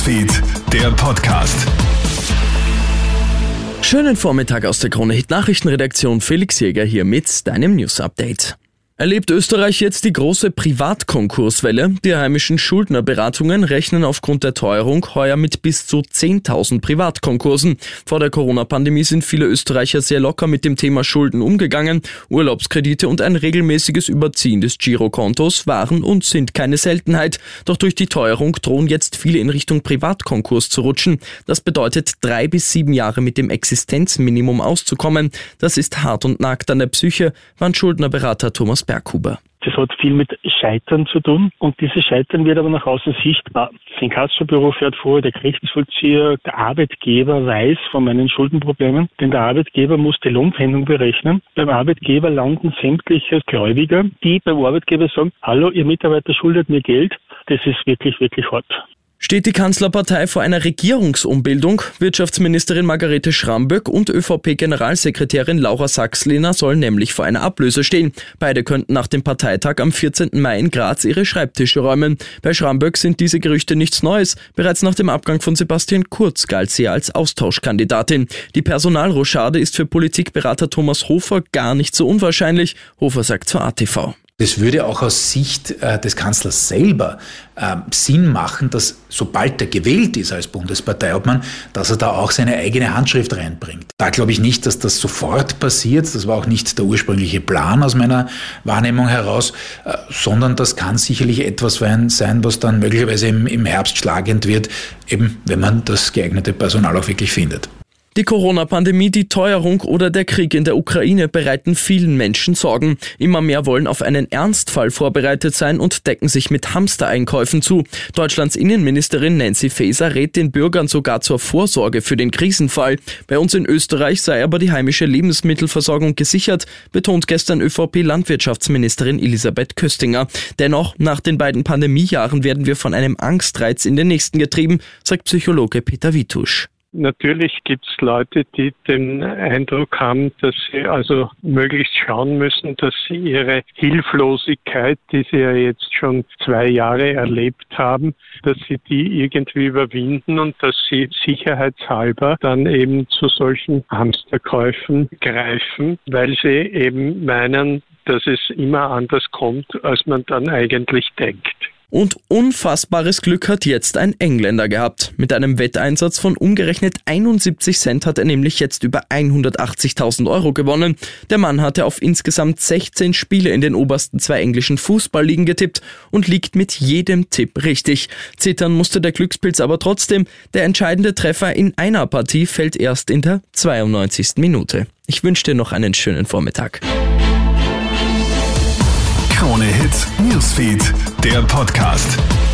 Newsfeed, der Podcast. Schönen Vormittag aus der Krone Hit Nachrichtenredaktion. Felix Jäger hier mit deinem News Update. Erlebt Österreich jetzt die große Privatkonkurswelle? Die heimischen Schuldnerberatungen rechnen aufgrund der Teuerung heuer mit bis zu 10.000 Privatkonkursen. Vor der Corona-Pandemie sind viele Österreicher sehr locker mit dem Thema Schulden umgegangen. Urlaubskredite und ein regelmäßiges Überziehen des Girokontos waren und sind keine Seltenheit. Doch durch die Teuerung drohen jetzt viele in Richtung Privatkonkurs zu rutschen. Das bedeutet, drei bis sieben Jahre mit dem Existenzminimum auszukommen. Das ist hart und nagt an der Psyche, wann Schuldnerberater Thomas Berghuber. Das hat viel mit Scheitern zu tun und dieses Scheitern wird aber nach außen sichtbar. Das Inkassobüro fährt vor, der Gerichtsvollzieher, der Arbeitgeber weiß von meinen Schuldenproblemen, denn der Arbeitgeber muss die Lohnpfändung berechnen. Beim Arbeitgeber landen sämtliche Gläubiger, die beim Arbeitgeber sagen, hallo, Ihr Mitarbeiter schuldet mir Geld. Das ist wirklich, wirklich hart. Steht die Kanzlerpartei vor einer Regierungsumbildung? Wirtschaftsministerin Margarete Schramböck und ÖVP-Generalsekretärin Laura Sachslehner sollen nämlich vor einer Ablöse stehen. Beide könnten nach dem Parteitag am 14. Mai in Graz ihre Schreibtische räumen. Bei Schramböck sind diese Gerüchte nichts Neues. Bereits nach dem Abgang von Sebastian Kurz galt sie als Austauschkandidatin. Die Personalrochade ist für Politikberater Thomas Hofer gar nicht so unwahrscheinlich. Hofer sagt zur ATV. Das würde auch aus Sicht äh, des Kanzlers selber äh, Sinn machen, dass sobald er gewählt ist als Bundesparteiobmann, dass er da auch seine eigene Handschrift reinbringt. Da glaube ich nicht, dass das sofort passiert. Das war auch nicht der ursprüngliche Plan aus meiner Wahrnehmung heraus, äh, sondern das kann sicherlich etwas sein, was dann möglicherweise im, im Herbst schlagend wird, eben wenn man das geeignete Personal auch wirklich findet. Die Corona-Pandemie, die Teuerung oder der Krieg in der Ukraine bereiten vielen Menschen Sorgen. Immer mehr wollen auf einen Ernstfall vorbereitet sein und decken sich mit Hamstereinkäufen zu. Deutschlands Innenministerin Nancy Faeser rät den Bürgern sogar zur Vorsorge für den Krisenfall. Bei uns in Österreich sei aber die heimische Lebensmittelversorgung gesichert, betont gestern ÖVP-Landwirtschaftsministerin Elisabeth Köstinger. Dennoch, nach den beiden Pandemiejahren werden wir von einem Angstreiz in den nächsten getrieben, sagt Psychologe Peter Witusch. Natürlich gibt es Leute, die den Eindruck haben, dass sie also möglichst schauen müssen, dass sie ihre Hilflosigkeit, die sie ja jetzt schon zwei Jahre erlebt haben, dass sie die irgendwie überwinden und dass sie sicherheitshalber dann eben zu solchen Hamsterkäufen greifen, weil sie eben meinen, dass es immer anders kommt, als man dann eigentlich denkt. Und unfassbares Glück hat jetzt ein Engländer gehabt. Mit einem Wetteinsatz von umgerechnet 71 Cent hat er nämlich jetzt über 180.000 Euro gewonnen. Der Mann hatte auf insgesamt 16 Spiele in den obersten zwei englischen Fußballligen getippt und liegt mit jedem Tipp richtig. Zittern musste der Glückspilz aber trotzdem. Der entscheidende Treffer in einer Partie fällt erst in der 92. Minute. Ich wünsche dir noch einen schönen Vormittag. Krone Hits, Newsfeed, der Podcast.